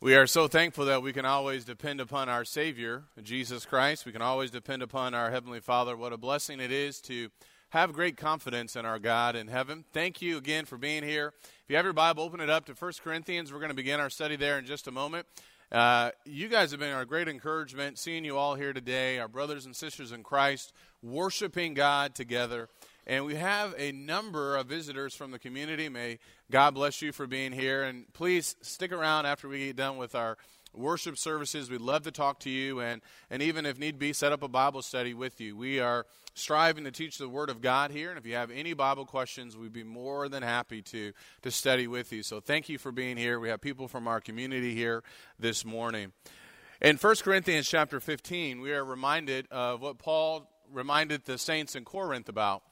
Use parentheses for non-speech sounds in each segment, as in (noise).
We are so thankful that we can always depend upon our Savior, Jesus Christ. We can always depend upon our Heavenly Father. What a blessing it is to have great confidence in our God in heaven. Thank you again for being here. If you have your Bible, open it up to 1 Corinthians. We're going to begin our study there in just a moment. Uh, you guys have been our great encouragement, seeing you all here today, our brothers and sisters in Christ, worshiping God together. And we have a number of visitors from the community. May God bless you for being here. And please stick around after we get done with our worship services. We'd love to talk to you and, and even if need be, set up a Bible study with you. We are striving to teach the Word of God here. And if you have any Bible questions, we'd be more than happy to, to study with you. So thank you for being here. We have people from our community here this morning. In 1 Corinthians chapter 15, we are reminded of what Paul reminded the saints in Corinth about.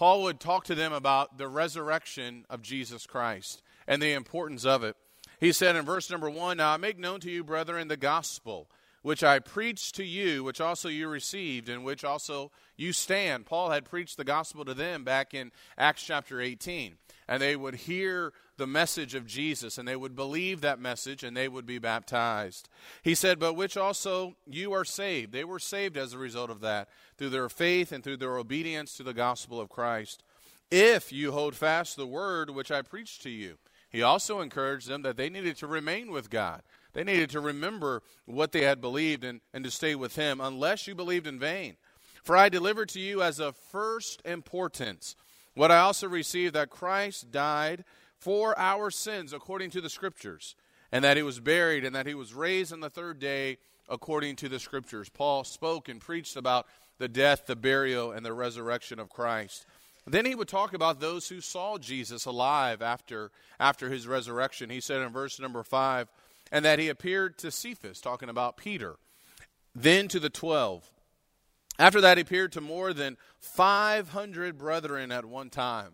Paul would talk to them about the resurrection of Jesus Christ and the importance of it. He said in verse number one, Now I make known to you, brethren, the gospel which I preached to you, which also you received, and which also you stand. Paul had preached the gospel to them back in Acts chapter 18. And they would hear the message of Jesus, and they would believe that message, and they would be baptized. He said, But which also you are saved. They were saved as a result of that, through their faith and through their obedience to the gospel of Christ. If you hold fast the word which I preached to you. He also encouraged them that they needed to remain with God. They needed to remember what they had believed and, and to stay with Him, unless you believed in vain. For I delivered to you as of first importance what I also received that Christ died for our sins according to the Scriptures, and that He was buried, and that He was raised on the third day according to the Scriptures. Paul spoke and preached about the death, the burial, and the resurrection of Christ. Then he would talk about those who saw Jesus alive after, after his resurrection. He said in verse number 5 and that he appeared to Cephas, talking about Peter, then to the twelve. After that, he appeared to more than 500 brethren at one time,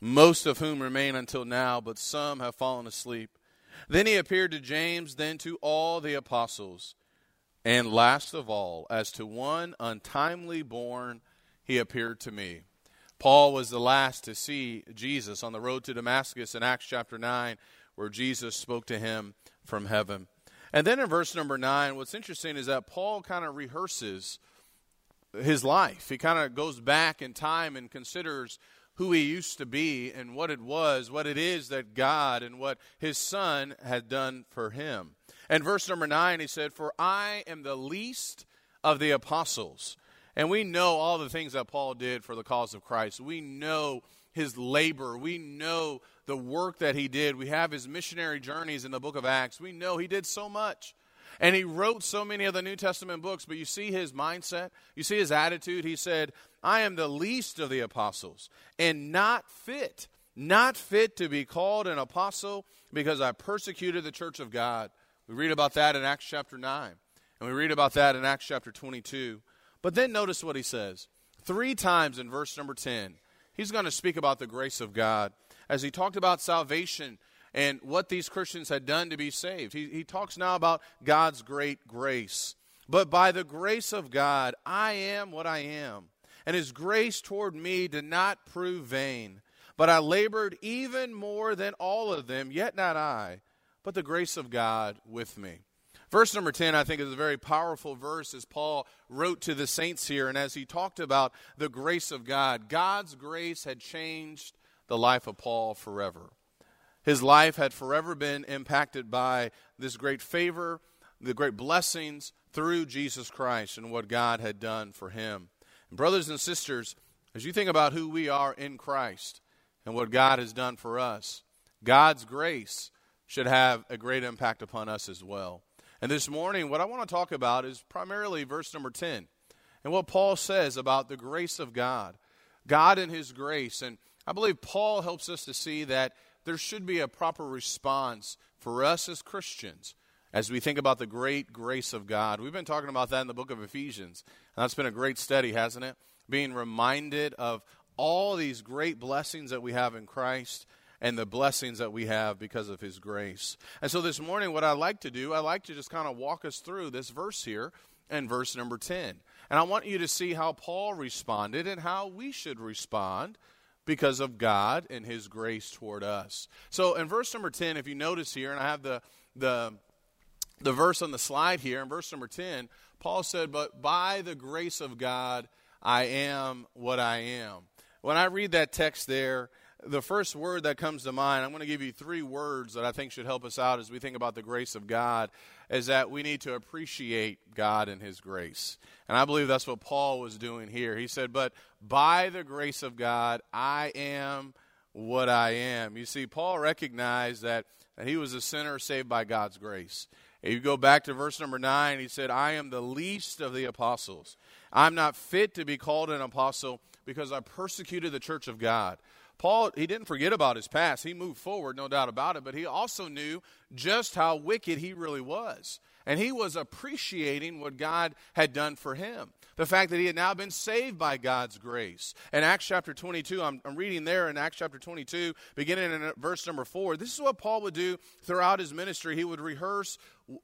most of whom remain until now, but some have fallen asleep. Then he appeared to James, then to all the apostles. And last of all, as to one untimely born, he appeared to me. Paul was the last to see Jesus on the road to Damascus in Acts chapter 9 where Jesus spoke to him from heaven. And then in verse number 9, what's interesting is that Paul kind of rehearses his life. He kind of goes back in time and considers who he used to be and what it was, what it is that God and what his son had done for him. And verse number 9, he said, For I am the least of the apostles. And we know all the things that Paul did for the cause of Christ. We know his labor. We know the work that he did. We have his missionary journeys in the book of Acts. We know he did so much. And he wrote so many of the New Testament books, but you see his mindset, you see his attitude. He said, I am the least of the apostles and not fit, not fit to be called an apostle because I persecuted the church of God. We read about that in Acts chapter 9, and we read about that in Acts chapter 22. But then notice what he says. Three times in verse number 10, he's going to speak about the grace of God as he talked about salvation and what these Christians had done to be saved. He, he talks now about God's great grace. But by the grace of God, I am what I am. And his grace toward me did not prove vain. But I labored even more than all of them, yet not I, but the grace of God with me. Verse number 10, I think, is a very powerful verse as Paul wrote to the saints here. And as he talked about the grace of God, God's grace had changed the life of Paul forever. His life had forever been impacted by this great favor, the great blessings through Jesus Christ and what God had done for him. And brothers and sisters, as you think about who we are in Christ and what God has done for us, God's grace should have a great impact upon us as well. And this morning, what I want to talk about is primarily verse number 10 and what Paul says about the grace of God. God and His grace. And I believe Paul helps us to see that there should be a proper response for us as Christians as we think about the great grace of God. We've been talking about that in the book of Ephesians, and that's been a great study, hasn't it? Being reminded of all these great blessings that we have in Christ and the blessings that we have because of his grace. And so this morning, what I like to do, I like to just kind of walk us through this verse here and verse number 10. And I want you to see how Paul responded and how we should respond because of God and his grace toward us. So in verse number 10, if you notice here, and I have the, the, the verse on the slide here, in verse number 10, Paul said, But by the grace of God, I am what I am. When I read that text there, the first word that comes to mind, I'm going to give you three words that I think should help us out as we think about the grace of God, is that we need to appreciate God and His grace. And I believe that's what Paul was doing here. He said, But by the grace of God, I am what I am. You see, Paul recognized that, that he was a sinner saved by God's grace. If you go back to verse number 9, he said, I am the least of the apostles. I'm not fit to be called an apostle because I persecuted the church of God. Paul, he didn't forget about his past. He moved forward, no doubt about it, but he also knew just how wicked he really was. And he was appreciating what God had done for him. The fact that he had now been saved by God's grace. In Acts chapter 22, I'm, I'm reading there in Acts chapter 22, beginning in uh, verse number 4. This is what Paul would do throughout his ministry. He would rehearse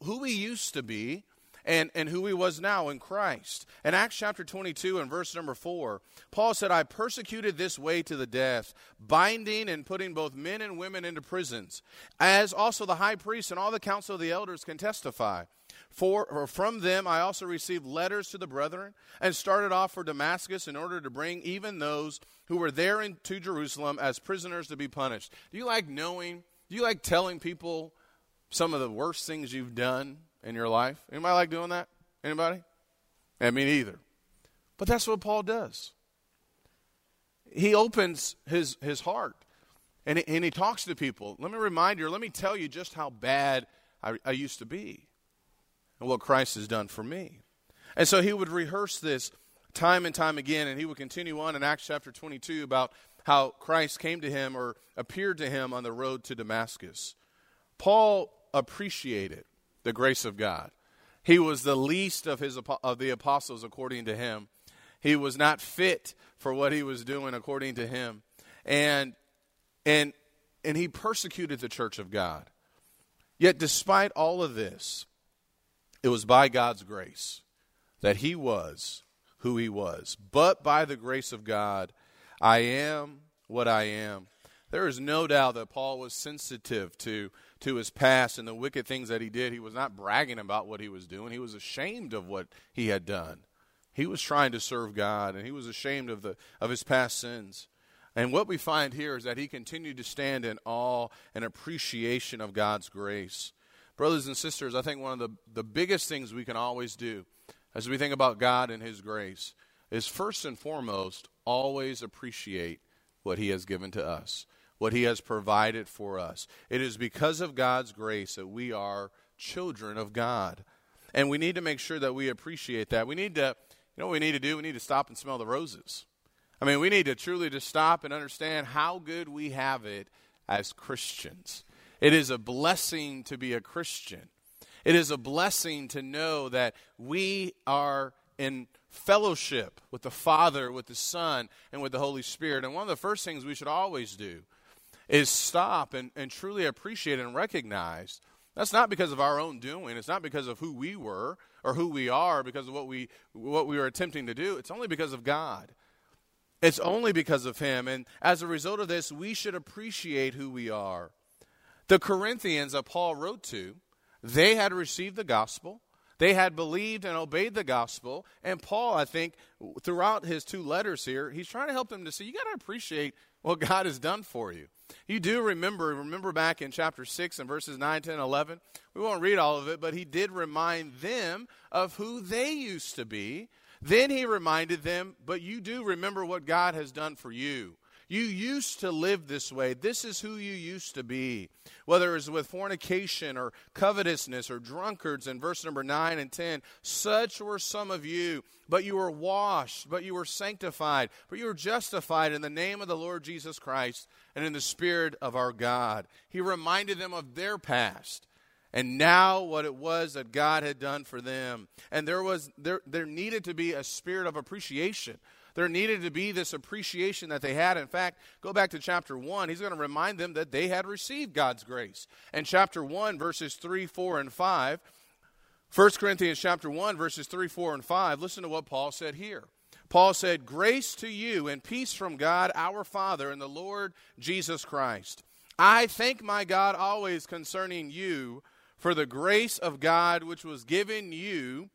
who he used to be, and, and who he was now in Christ. In Acts chapter 22 and verse number 4, Paul said, I persecuted this way to the death, binding and putting both men and women into prisons, as also the high priest and all the council of the elders can testify. For from them I also received letters to the brethren and started off for Damascus in order to bring even those who were there into Jerusalem as prisoners to be punished. Do you like knowing? Do you like telling people some of the worst things you've done? In your life? Anybody like doing that? Anybody? I mean, either. But that's what Paul does. He opens his, his heart and he, and he talks to people. Let me remind you, let me tell you just how bad I, I used to be and what Christ has done for me. And so he would rehearse this time and time again, and he would continue on in Acts chapter 22 about how Christ came to him or appeared to him on the road to Damascus. Paul appreciated the grace of God. He was the least of his of the apostles according to him. He was not fit for what he was doing according to him. And and and he persecuted the church of God. Yet despite all of this, it was by God's grace that he was who he was. But by the grace of God, I am what I am. There is no doubt that Paul was sensitive to to his past and the wicked things that he did. He was not bragging about what he was doing. He was ashamed of what he had done. He was trying to serve God and he was ashamed of the of his past sins. And what we find here is that he continued to stand in awe and appreciation of God's grace. Brothers and sisters, I think one of the, the biggest things we can always do as we think about God and his grace is first and foremost always appreciate what he has given to us what He has provided for us. It is because of God's grace that we are children of God. And we need to make sure that we appreciate that. We need to, you know what we need to do? We need to stop and smell the roses. I mean, we need to truly just stop and understand how good we have it as Christians. It is a blessing to be a Christian. It is a blessing to know that we are in fellowship with the Father, with the Son, and with the Holy Spirit. And one of the first things we should always do is stop and, and truly appreciate and recognize that's not because of our own doing. It's not because of who we were or who we are, because of what we what we were attempting to do. It's only because of God. It's only because of Him. And as a result of this, we should appreciate who we are. The Corinthians that Paul wrote to, they had received the gospel. They had believed and obeyed the gospel. And Paul, I think, throughout his two letters here, he's trying to help them to see you got to appreciate what God has done for you. You do remember, remember back in chapter 6 and verses 9, 10, 11. We won't read all of it, but he did remind them of who they used to be. Then he reminded them, but you do remember what God has done for you. You used to live this way. This is who you used to be. Whether it was with fornication or covetousness or drunkards in verse number 9 and 10, such were some of you. But you were washed, but you were sanctified, but you were justified in the name of the Lord Jesus Christ and in the Spirit of our God. He reminded them of their past and now what it was that God had done for them. And there was there there needed to be a spirit of appreciation. There needed to be this appreciation that they had. In fact, go back to chapter 1. He's going to remind them that they had received God's grace. And chapter 1, verses 3, 4, and 5, 1 Corinthians chapter 1, verses 3, 4, and 5, listen to what Paul said here. Paul said, Grace to you and peace from God our Father and the Lord Jesus Christ. I thank my God always concerning you for the grace of God which was given you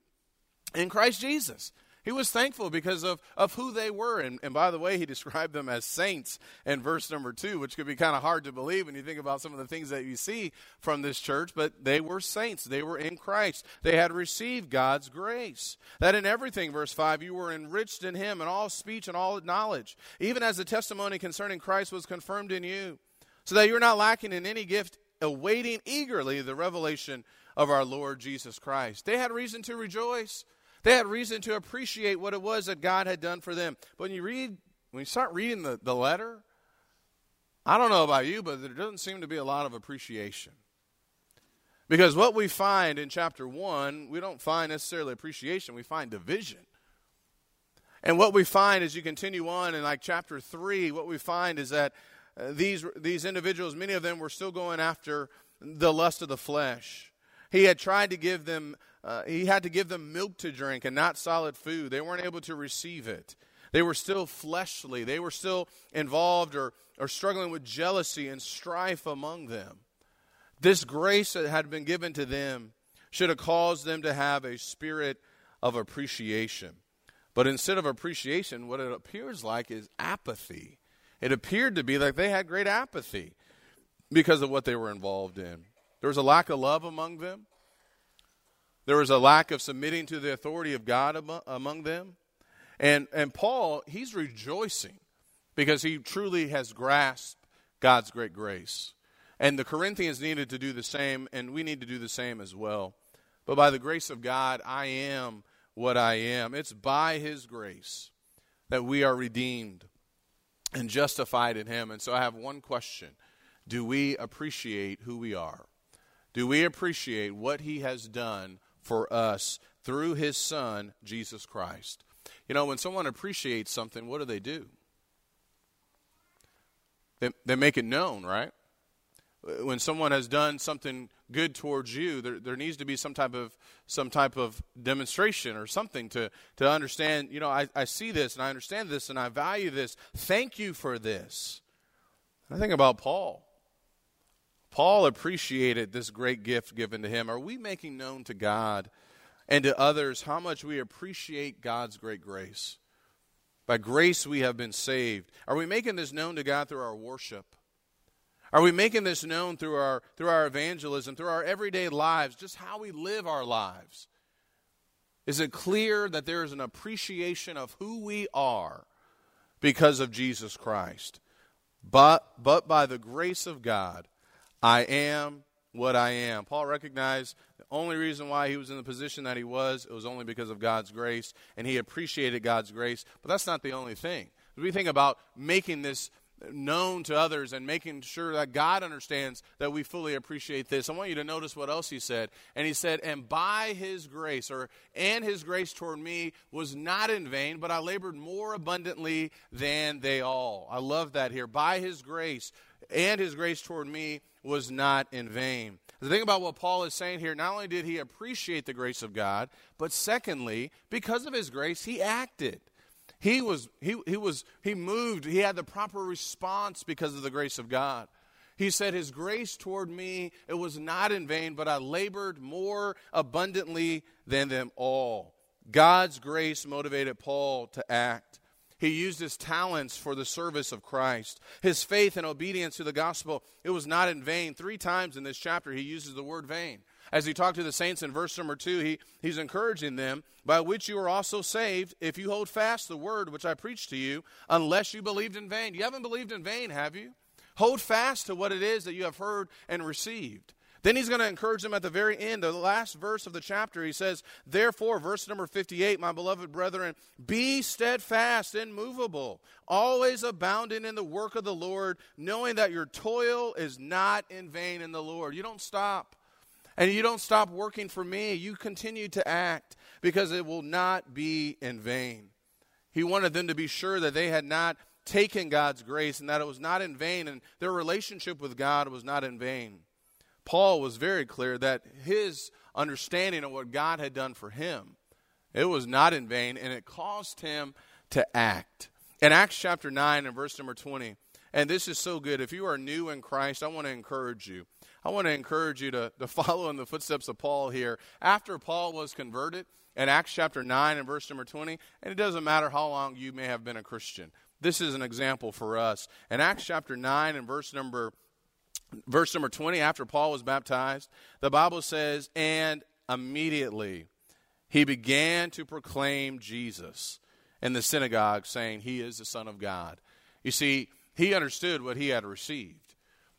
in Christ Jesus. He was thankful because of, of who they were. And, and by the way, he (laughs) described them as saints in verse number two, which could be kind of hard to believe when you think about some of the things that you see from this church. But they were saints. They were in Christ. They had received God's grace. That in everything, verse five, you were enriched in him in all speech and all knowledge, even as the testimony concerning Christ was confirmed in you, so that you're not lacking in any gift, awaiting eagerly the revelation of our Lord Jesus Christ. They had reason to rejoice. They had reason to appreciate what it was that God had done for them. But when you read, when you start reading the, the letter, I don't know about you, but there doesn't seem to be a lot of appreciation. Because what we find in chapter 1, we don't find necessarily appreciation, we find division. And what we find as you continue on in like chapter 3, what we find is that uh, these, these individuals, many of them were still going after the lust of the flesh. He had tried to give them uh, he had to give them milk to drink and not solid food. They weren't able to receive it. They were still fleshly. They were still involved or, or struggling with jealousy and strife among them. This grace that had been given to them should have caused them to have a spirit of appreciation. But instead of appreciation, what it appears like is apathy. It appeared to be like they had great apathy because of what they were involved in. There was a lack of love among them. There was a lack of submitting to the authority of God among them. And, and Paul, he's rejoicing because he truly has grasped God's great grace. And the Corinthians needed to do the same, and we need to do the same as well. But by the grace of God, I am what I am. It's by His grace that we are redeemed and justified in Him. And so I have one question Do we appreciate who we are? Do we appreciate what He has done for us through his son, Jesus Christ. You know, when someone appreciates something, what do they do? They, they make it known, right? When someone has done something good towards you, there, there needs to be some type of some type of demonstration or something to, to understand, you know, I, I see this and I understand this and I value this. Thank you for this. I think about Paul. Paul appreciated this great gift given to him. Are we making known to God and to others how much we appreciate God's great grace? By grace we have been saved. Are we making this known to God through our worship? Are we making this known through our through our evangelism, through our everyday lives, just how we live our lives? Is it clear that there is an appreciation of who we are because of Jesus Christ? But but by the grace of God, I am what I am. Paul recognized the only reason why he was in the position that he was, it was only because of God's grace, and he appreciated God's grace. But that's not the only thing. We think about making this known to others and making sure that God understands that we fully appreciate this. I want you to notice what else he said. And he said, And by his grace, or and his grace toward me was not in vain, but I labored more abundantly than they all. I love that here. By his grace and his grace toward me was not in vain. The thing about what Paul is saying here, not only did he appreciate the grace of God, but secondly, because of his grace, he acted. He was he, he was he moved, he had the proper response because of the grace of God. He said, His grace toward me, it was not in vain, but I labored more abundantly than them all. God's grace motivated Paul to act. He used his talents for the service of Christ. His faith and obedience to the gospel, it was not in vain. Three times in this chapter, he uses the word vain. As he talked to the saints in verse number two, he, he's encouraging them, by which you are also saved, if you hold fast the word which I preached to you, unless you believed in vain. You haven't believed in vain, have you? Hold fast to what it is that you have heard and received. Then he's going to encourage them at the very end, the last verse of the chapter. He says, Therefore, verse number 58, my beloved brethren, be steadfast, immovable, always abounding in the work of the Lord, knowing that your toil is not in vain in the Lord. You don't stop. And you don't stop working for me. You continue to act because it will not be in vain. He wanted them to be sure that they had not taken God's grace and that it was not in vain and their relationship with God was not in vain. Paul was very clear that his understanding of what God had done for him, it was not in vain, and it caused him to act. In Acts chapter 9 and verse number 20, and this is so good. If you are new in Christ, I want to encourage you. I want to encourage you to, to (laughs) follow in the footsteps of Paul here. After Paul was converted, in Acts chapter 9 and verse number 20, and it doesn't matter how long you may have been a Christian. This is an example for us. In Acts chapter 9 and verse number verse number 20 after Paul was baptized, the Bible says, "And immediately he began to proclaim Jesus in the synagogue saying he is the son of God." You see, he understood what he had received.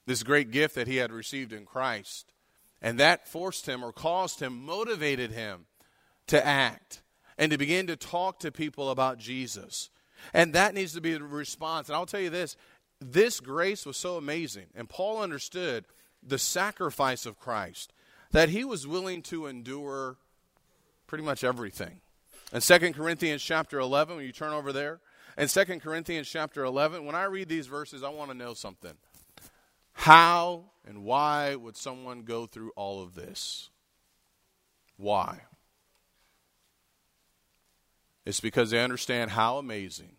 This great gift that he had received in Christ. And that forced him or caused him, motivated him to act and to begin to talk to people about Jesus. And that needs to be the response. And I'll tell you this this grace was so amazing. And Paul understood the sacrifice of Christ, that he was willing to endure pretty much everything. In 2 Corinthians chapter 11, when you turn over there, in 2 Corinthians chapter 11, when I read these verses, I want to know something. How and why would someone go through all of this? Why? It's because they understand how amazing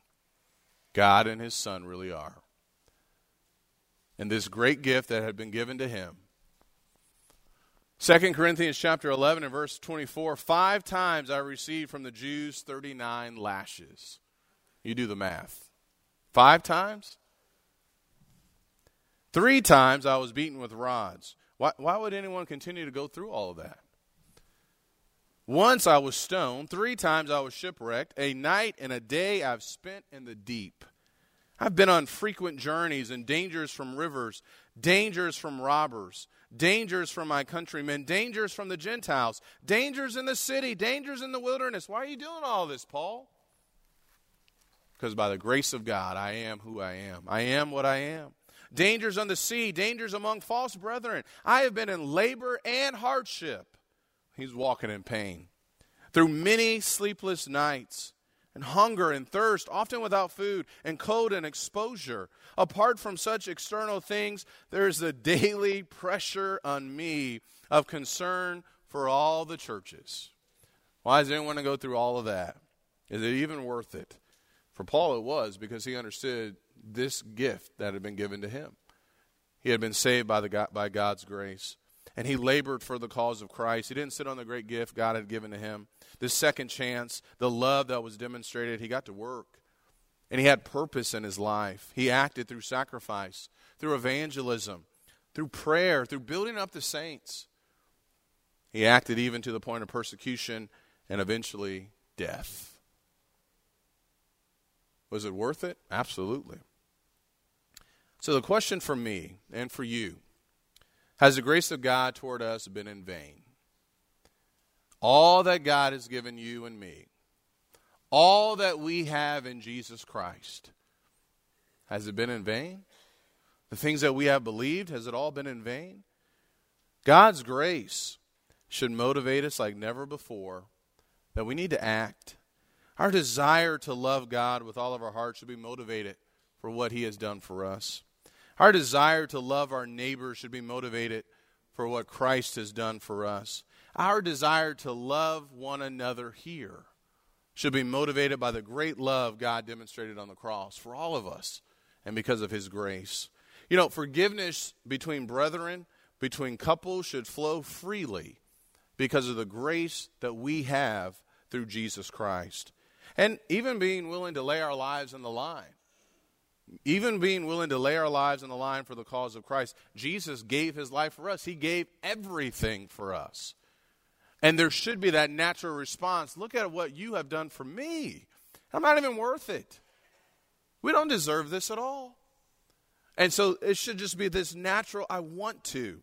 God and His Son really are. And this great gift that had been given to Him. 2 Corinthians chapter 11 and verse 24 Five times I received from the Jews 39 lashes. You do the math. Five times? Three times I was beaten with rods. Why, why would anyone continue to go through all of that? Once I was stoned, three times I was shipwrecked. A night and a day I've spent in the deep. I've been on frequent journeys and dangers from rivers, dangers from robbers, dangers from my countrymen, dangers from the Gentiles, dangers in the city, dangers in the wilderness. Why are you doing all this, Paul? Because by the grace of God, I am who I am. I am what I am. Dangers on the sea, dangers among false brethren. I have been in labor and hardship. He's walking in pain. Through many sleepless nights and hunger and thirst, often without food, and cold and exposure. Apart from such external things, there is the (laughs) daily pressure on me of concern for all the churches. Why does anyone want to go through all of that? Is it even worth it? For Paul, it was because he understood this gift that had been given to him. He had been saved by, the, by God's grace and he labored for the cause of Christ. He didn't sit on the great gift God had given to him. This second chance, the love that was demonstrated, he got to work. And he had purpose in his life. He acted through sacrifice, through evangelism, through prayer, through building up the saints. He acted even to the point of persecution and eventually death. Was it worth it? Absolutely. So, the question for me and for you has the grace of God toward us been in vain? All that God has given you and me, all that we have in Jesus Christ, has it been in vain? The things that we have believed, has it all been in vain? God's grace should motivate us like never before that we need to act. Our desire to love God with all of our heart should be motivated for what He has done for us. Our desire to love our neighbors should be motivated for what Christ has done for us. Our desire to love one another here should be motivated by the great love God demonstrated on the cross for all of us and because of his grace. You know, forgiveness between brethren, between couples, should flow freely because of the grace that we have through Jesus Christ. And even being willing to lay our lives on the line even being willing to lay our lives on the line for the cause of Christ, Jesus gave his life for us. He gave everything for us. And there should be that natural response look at what you have done for me. I'm not even worth it. We don't deserve this at all. And so it should just be this natural I want to.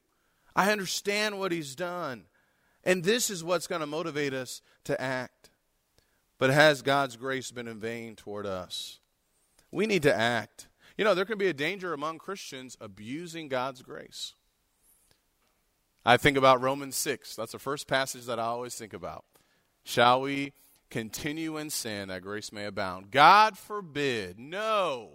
I understand what he's done. And this is what's going to motivate us to act. But has God's grace been in vain toward us? We need to act. You know, there can be a danger among Christians abusing God's grace. I think about Romans 6. That's the first passage that I always think about. Shall we continue in sin that grace may abound? God forbid. No.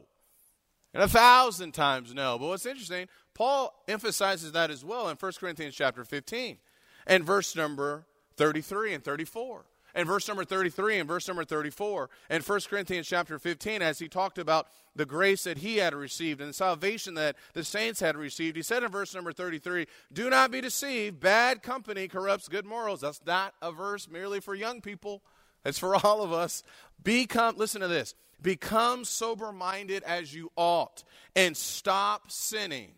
And a thousand times no. But what's interesting, Paul emphasizes that as well in 1 Corinthians chapter 15 and verse number 33 and 34. In verse number 33 and verse number 34 in 1 Corinthians chapter 15 as he talked about the grace that he had received and the salvation that the saints had received. He said in verse number 33, Do not be deceived. Bad company corrupts good morals. That's not a verse merely for young people, it's for all of us. Become, listen to this, become sober minded as you ought and stop sinning.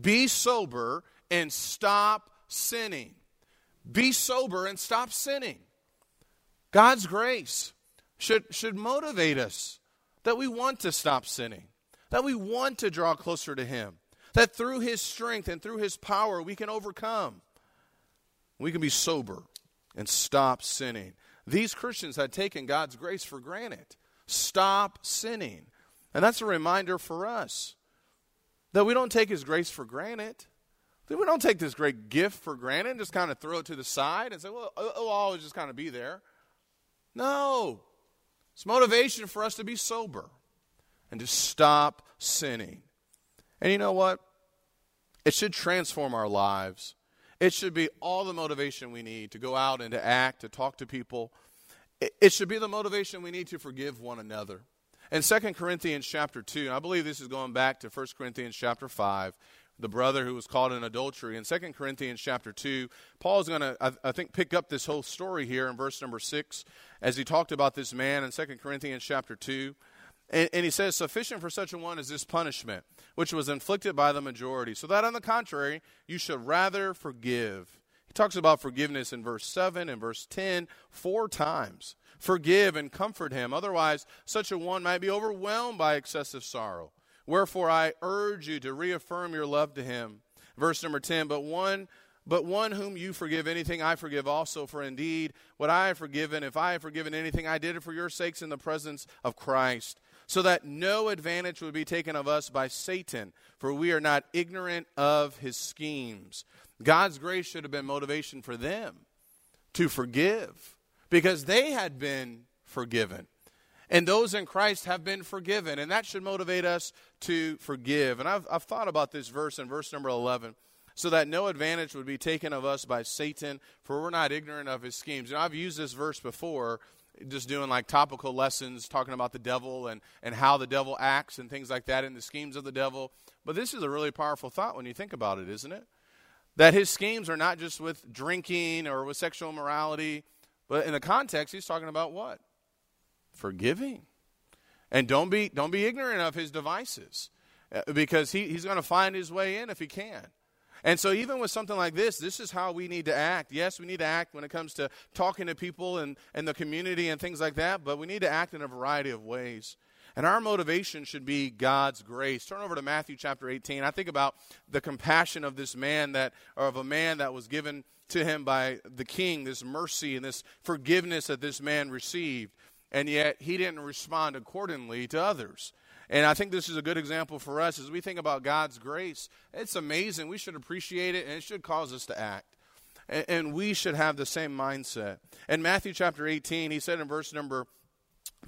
Be sober and stop sinning. Be sober and stop sinning. God's grace should, should motivate us that we want to stop sinning, that we want to draw closer to Him, that through His strength and through His power we can overcome. We can be sober and stop sinning. These Christians had taken God's grace for granted. Stop sinning. And that's a reminder for us that we don't take His grace for granted. That we don't take this great gift for granted and just kind of throw it to the side and say, well, oh, oh, it'll always just kind of be there. No. It's motivation for us to be sober and to stop sinning. And you know what? It should transform our lives. It should be all the motivation we need to go out and to act, to talk to people. It should be the motivation we need to forgive one another. In 2 Corinthians chapter 2, I believe this is going back to 1 Corinthians chapter 5, the brother who was caught in adultery. In 2 Corinthians chapter 2, Paul's going to, I, think, pick up this whole story here in verse number 6 as he talked about this man in 2 Corinthians chapter 2. And, and he says, Sufficient for such a one is this punishment, which was inflicted by the majority, so that on the contrary, you should rather forgive. He talks about forgiveness in verse 7 and verse 10 four times. Forgive and comfort him. Otherwise, such a one might be overwhelmed by excessive sorrow. Wherefore I urge you to reaffirm your love to him. Verse number 10, but one but one whom you forgive anything I forgive also for indeed what I have forgiven if I have forgiven anything I did it for your sakes in the presence of Christ so that no advantage would be taken of us by Satan for we are not ignorant of his schemes. God's grace should have been motivation for them to forgive because they had been forgiven. And those in Christ have been forgiven. And that should motivate us to forgive. And I've, I've thought about this verse in verse number 11 so that no advantage would be taken of us by Satan, for we're not ignorant of his schemes. And I've used this verse before, just doing like topical lessons, talking about the devil and, and how the devil acts and things like that, and the schemes of the devil. But this is a really powerful thought when you think about it, isn't it? That his schemes are not just with drinking or with sexual morality, but in the context, he's talking about what? forgiving. And don't be, don't be ignorant of his devices uh, because he, he's going to find his way in if he can. And so, even with something like this, this is how we need to act. Yes, we need to act when it comes to talking to people and, and the community and things like that, but we need to act in a variety of ways. And our motivation should be God's grace. Turn over to Matthew chapter 18. I think about the compassion of this man that, or of a man that was given to him by the king, this mercy and this forgiveness that this man received and yet he didn't respond accordingly to others. And I think this is a good example for us as we think about God's grace. It's amazing. We should appreciate it, and it should cause us to act. And, and we should have the same mindset. In Matthew chapter 18, he said in verse number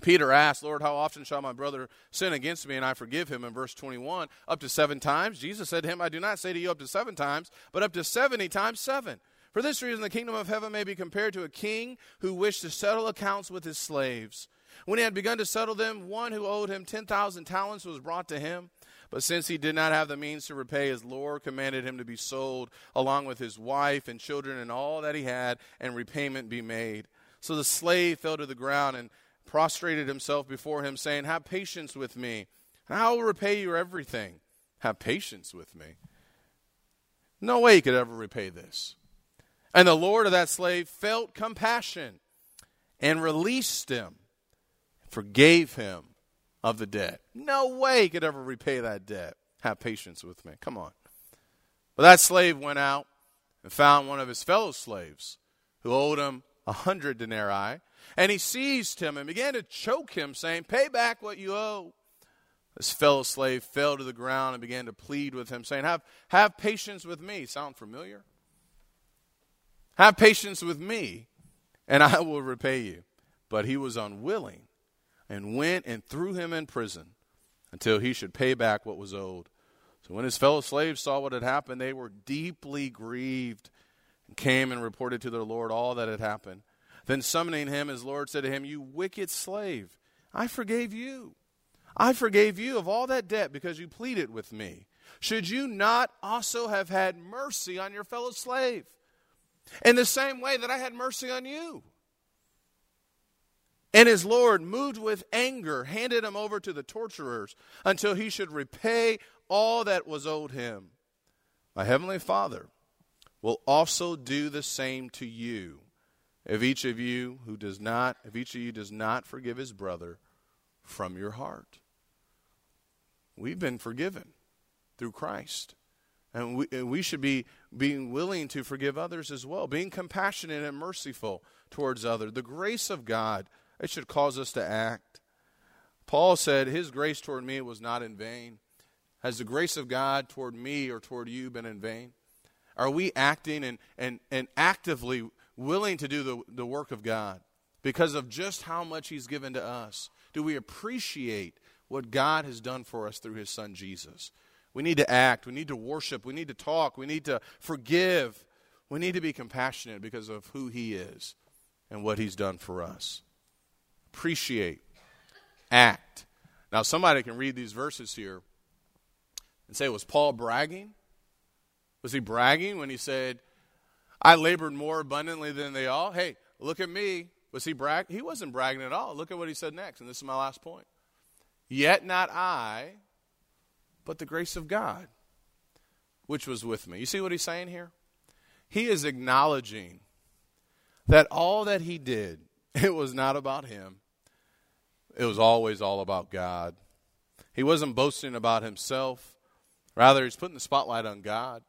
Peter asked, Lord, how often shall my brother sin against me and I forgive him? In verse 21, up to seven times. Jesus said to him, I do not say to you up to seven times, but up to 70 times seven. For this reason, the kingdom of heaven may be compared to a king who wished to settle accounts with his slaves. When he had begun to settle them, one who owed him 10,000 talents was brought to him. But since he did not have the means to repay, his Lord commanded him to be sold, along with his wife and children and all that he had, and repayment be made. So the slave fell to the ground and prostrated himself before him, saying, Have patience with me, and I will repay you everything. Have patience with me. No way he could ever repay this. And the Lord of that slave felt compassion and released him, forgave him of the debt. No way he could ever repay that debt. Have patience with me. Come on. But that slave went out and found one of his fellow slaves who owed him a hundred denarii. And he seized him and began to choke him, saying, Pay back what you owe. This fellow slave fell to the ground and began to plead with him, saying, Have, have patience with me. Sound familiar? Have patience with me, and I will repay you. But he was unwilling and went and threw him in prison until he should pay back what was owed. So when his fellow slaves saw what had happened, they were deeply grieved and came and reported to their Lord all that had happened. Then summoning him, his Lord said to him, You wicked slave, I forgave you. I forgave you of all that debt because you pleaded with me. Should you not also have had mercy on your fellow slave? In the same way that I had mercy on you. And his Lord, moved with anger, handed him over to the torturers until he should repay all that was owed him. My heavenly Father will also do the same to you if each of you who does not, if each of you does not forgive his brother from your heart. We've been forgiven through Christ. And we, and we should be being willing to forgive others as well, being compassionate and merciful towards others. The grace of God, it should cause us to act. Paul said, His grace toward me was not in vain. Has the grace of God toward me or toward you been in vain? Are we acting and, and, and actively willing to do the, the work of God because of just how much He's given to us? Do we appreciate what God has done for us through His Son Jesus? We need to act. We need to worship. We need to talk. We need to forgive. We need to be compassionate because of who He is and what He's done for us. Appreciate. Act. Now, somebody can read these verses here and say, was Paul bragging? Was he bragging when he said, I labored more abundantly than they all. Hey, look at me. Was he brag? He wasn't bragging at all. Look at what he said next, and this is my last point. Yet not I, but the grace of God, which was with me. You see what he's saying here? He is acknowledging that all that he did, (laughs) it was not about him. It was always all about God. He wasn't boasting about himself. Rather, he's putting the spotlight on God,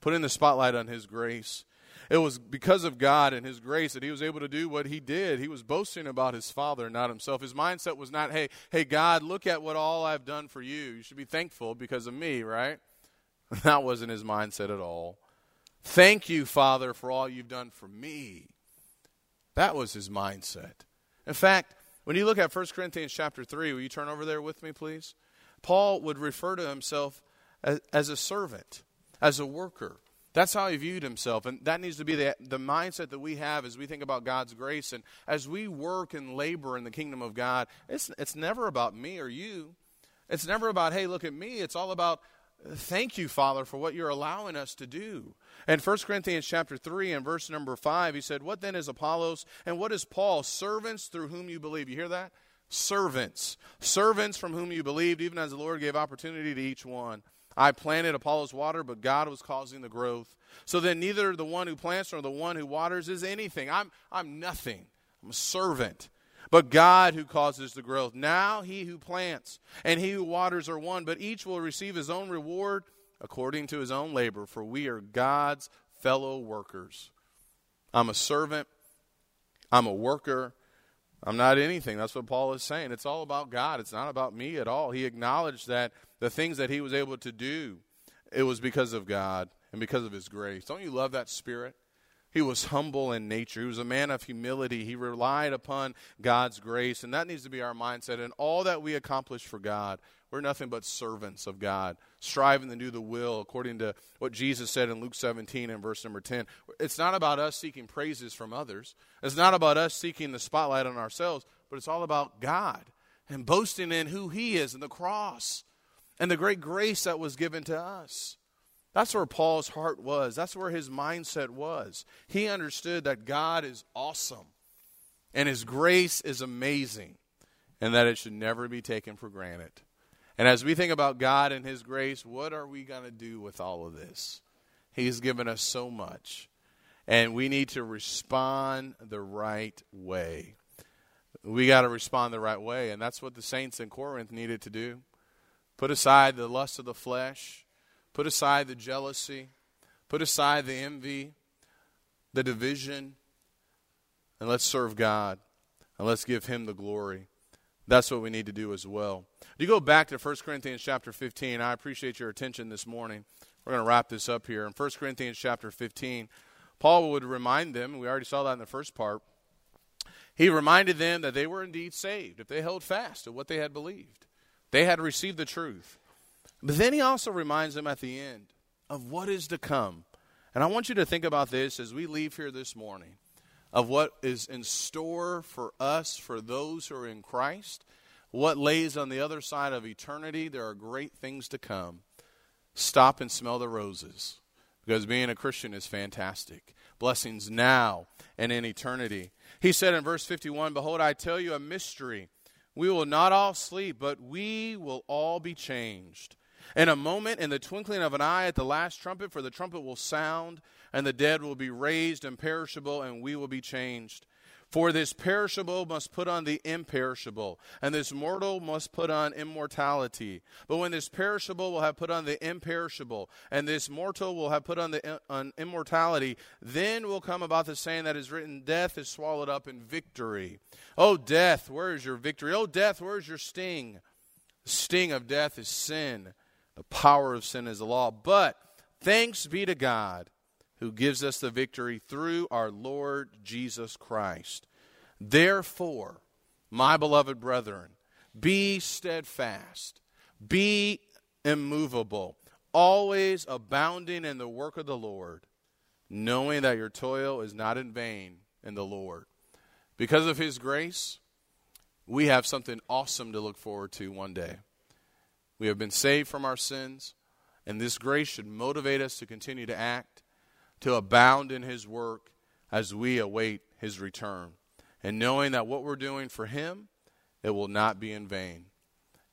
putting the spotlight on his grace. It was because of God and His grace that he was able to do what he did. He was boasting about his Father, not himself. His mindset was not, hey, hey, God, look at what all I've done for you. You should be thankful because of me, right? (laughs) That wasn't his mindset at all. Thank you, Father, for all you've done for me. That was his mindset. In fact, when you look at 1 Corinthians chapter 3, will you turn over there with me, please? Paul would refer to himself as, as a servant, as a worker. That's how he viewed himself. And that needs to be the, the mindset that we have as we think about God's grace. And as we work and labor in the kingdom of God, it's, it's never about me or you. It's never about, hey, look at me. It's all about, thank you, Father, for what you're allowing us to do. And 1 Corinthians chapter 3 and verse number 5, he said, What then is Apollos and what is Paul? Servants through whom you believe. You hear that? Servants. Servants from whom you believed, even as the Lord gave opportunity to each one. I planted Apollos water, but God was causing the growth. So then neither the one who plants nor the one who waters is anything. I'm, I'm nothing. I'm a servant. But God who causes the growth. Now he who plants and he who waters are one, but each will receive his own reward according to his own labor, for we are God's fellow workers. I'm a servant. I'm a worker. I'm not anything. That's what Paul is saying. It's all about God. It's not about me at all. He acknowledged that the things that he was able to do, it was because of God and because of his grace. Don't you love that spirit? He was humble in nature. He was a man of humility. He relied upon God's grace, and that needs to be our mindset. And all that we accomplish for God, we're nothing but servants of God, striving to do the will according to what Jesus said in Luke 17 and verse number 10. It's not about us seeking praises from others, it's not about us seeking the spotlight on ourselves, but it's all about God and boasting in who He is and the cross and the great grace that was given to us. That's where Paul's heart was. That's where his mindset was. He understood that God is awesome and his grace is amazing and that it should never be taken for granted. And as we think about God and his grace, what are we going to do with all of this? He's given us so much. And we need to respond the right way. We got to respond the right way. And that's what the saints in Corinth needed to do. Put aside the lust of the flesh, put aside the jealousy, put aside the envy, the division, and let's serve God and let's give Him the glory. That's what we need to do as well. You go back to 1 Corinthians chapter 15. I appreciate your attention this morning. We're going to wrap this up here. In 1 Corinthians chapter 15, Paul would remind them, we already saw that in the first part, he reminded them that they were indeed saved if they held fast to what they had believed. They had received the truth. But then he also reminds them at the end of what is to come. And I want you to think about this as we leave here this morning. of what is in store for us, for those who are in Christ, what lays on the other side of eternity, there are great things to come. Stop and smell the roses because being a Christian is fantastic. Blessings now and in eternity. He said in verse 51 Behold, I tell you a mystery. We will not all sleep, but we will all be changed. In a moment, in the twinkling of an eye, at the last trumpet, for the trumpet will sound, and the dead will be raised imperishable, and we will be changed. For this perishable must put on the imperishable, and this mortal must put on immortality. But when this perishable will have put on the imperishable, and this mortal will have put on the on immortality, then will come about the saying that is written, Death is swallowed up in victory. O death, where is your victory? O death, where is your sting? The sting of death is sin. The power of sin is the law. But thanks be to God who gives us the victory through our Lord Jesus Christ. Therefore, my beloved brethren, be steadfast, be immovable, always abounding in the work of the Lord, knowing that your toil is not in vain in the Lord. Because of his grace, we have something awesome to look forward to one day. We have been saved from our sins, and this grace should motivate us to continue to act to abound in his work as we await his return. And knowing that what we're doing for him, it will not be in vain.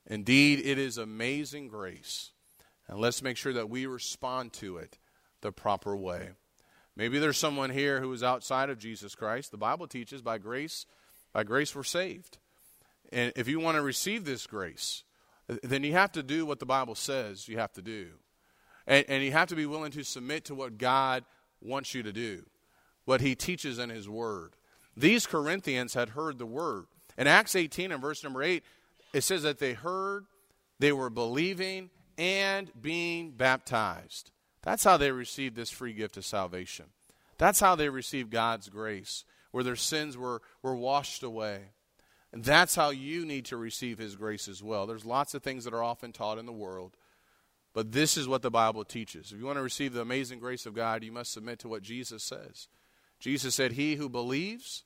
Indeed, it is amazing grace. And let's make sure that we respond to it the proper way. Maybe there's someone here who is outside of Jesus Christ. The Bible teaches by grace, by grace we're saved. And if you want to receive this grace, then you have to do what the Bible says you have to do. And, and you have to be willing to submit to what God wants you to do, what he teaches in his word. These Corinthians had heard the word. In Acts 18 and verse number 8, it says that they heard, they were believing, and being baptized. That's how they received this free gift of salvation. That's how they received God's grace, where their sins were, were washed away. And that's how you need to receive His grace as well. There's lots of things that are often taught in the world but this is what the Bible teaches. If you want to receive the amazing grace of God, you must submit to what Jesus says. Jesus said, He who believes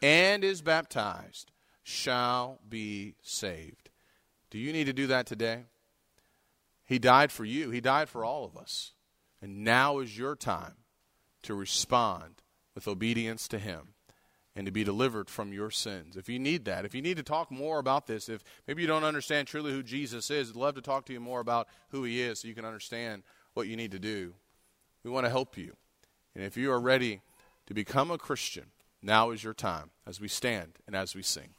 and is baptized shall be saved. Do you need to do that today? He died for you, He died for all of us. And now is your time to respond with obedience to Him and to be delivered from your sins. If you need that, if you need to talk more about this, if maybe you don't understand truly who Jesus is, I'd love to talk to you more about who he is so you can understand what you need to do. We want to help you. And if you are ready to become a Christian, now is your time as we stand and as we sing.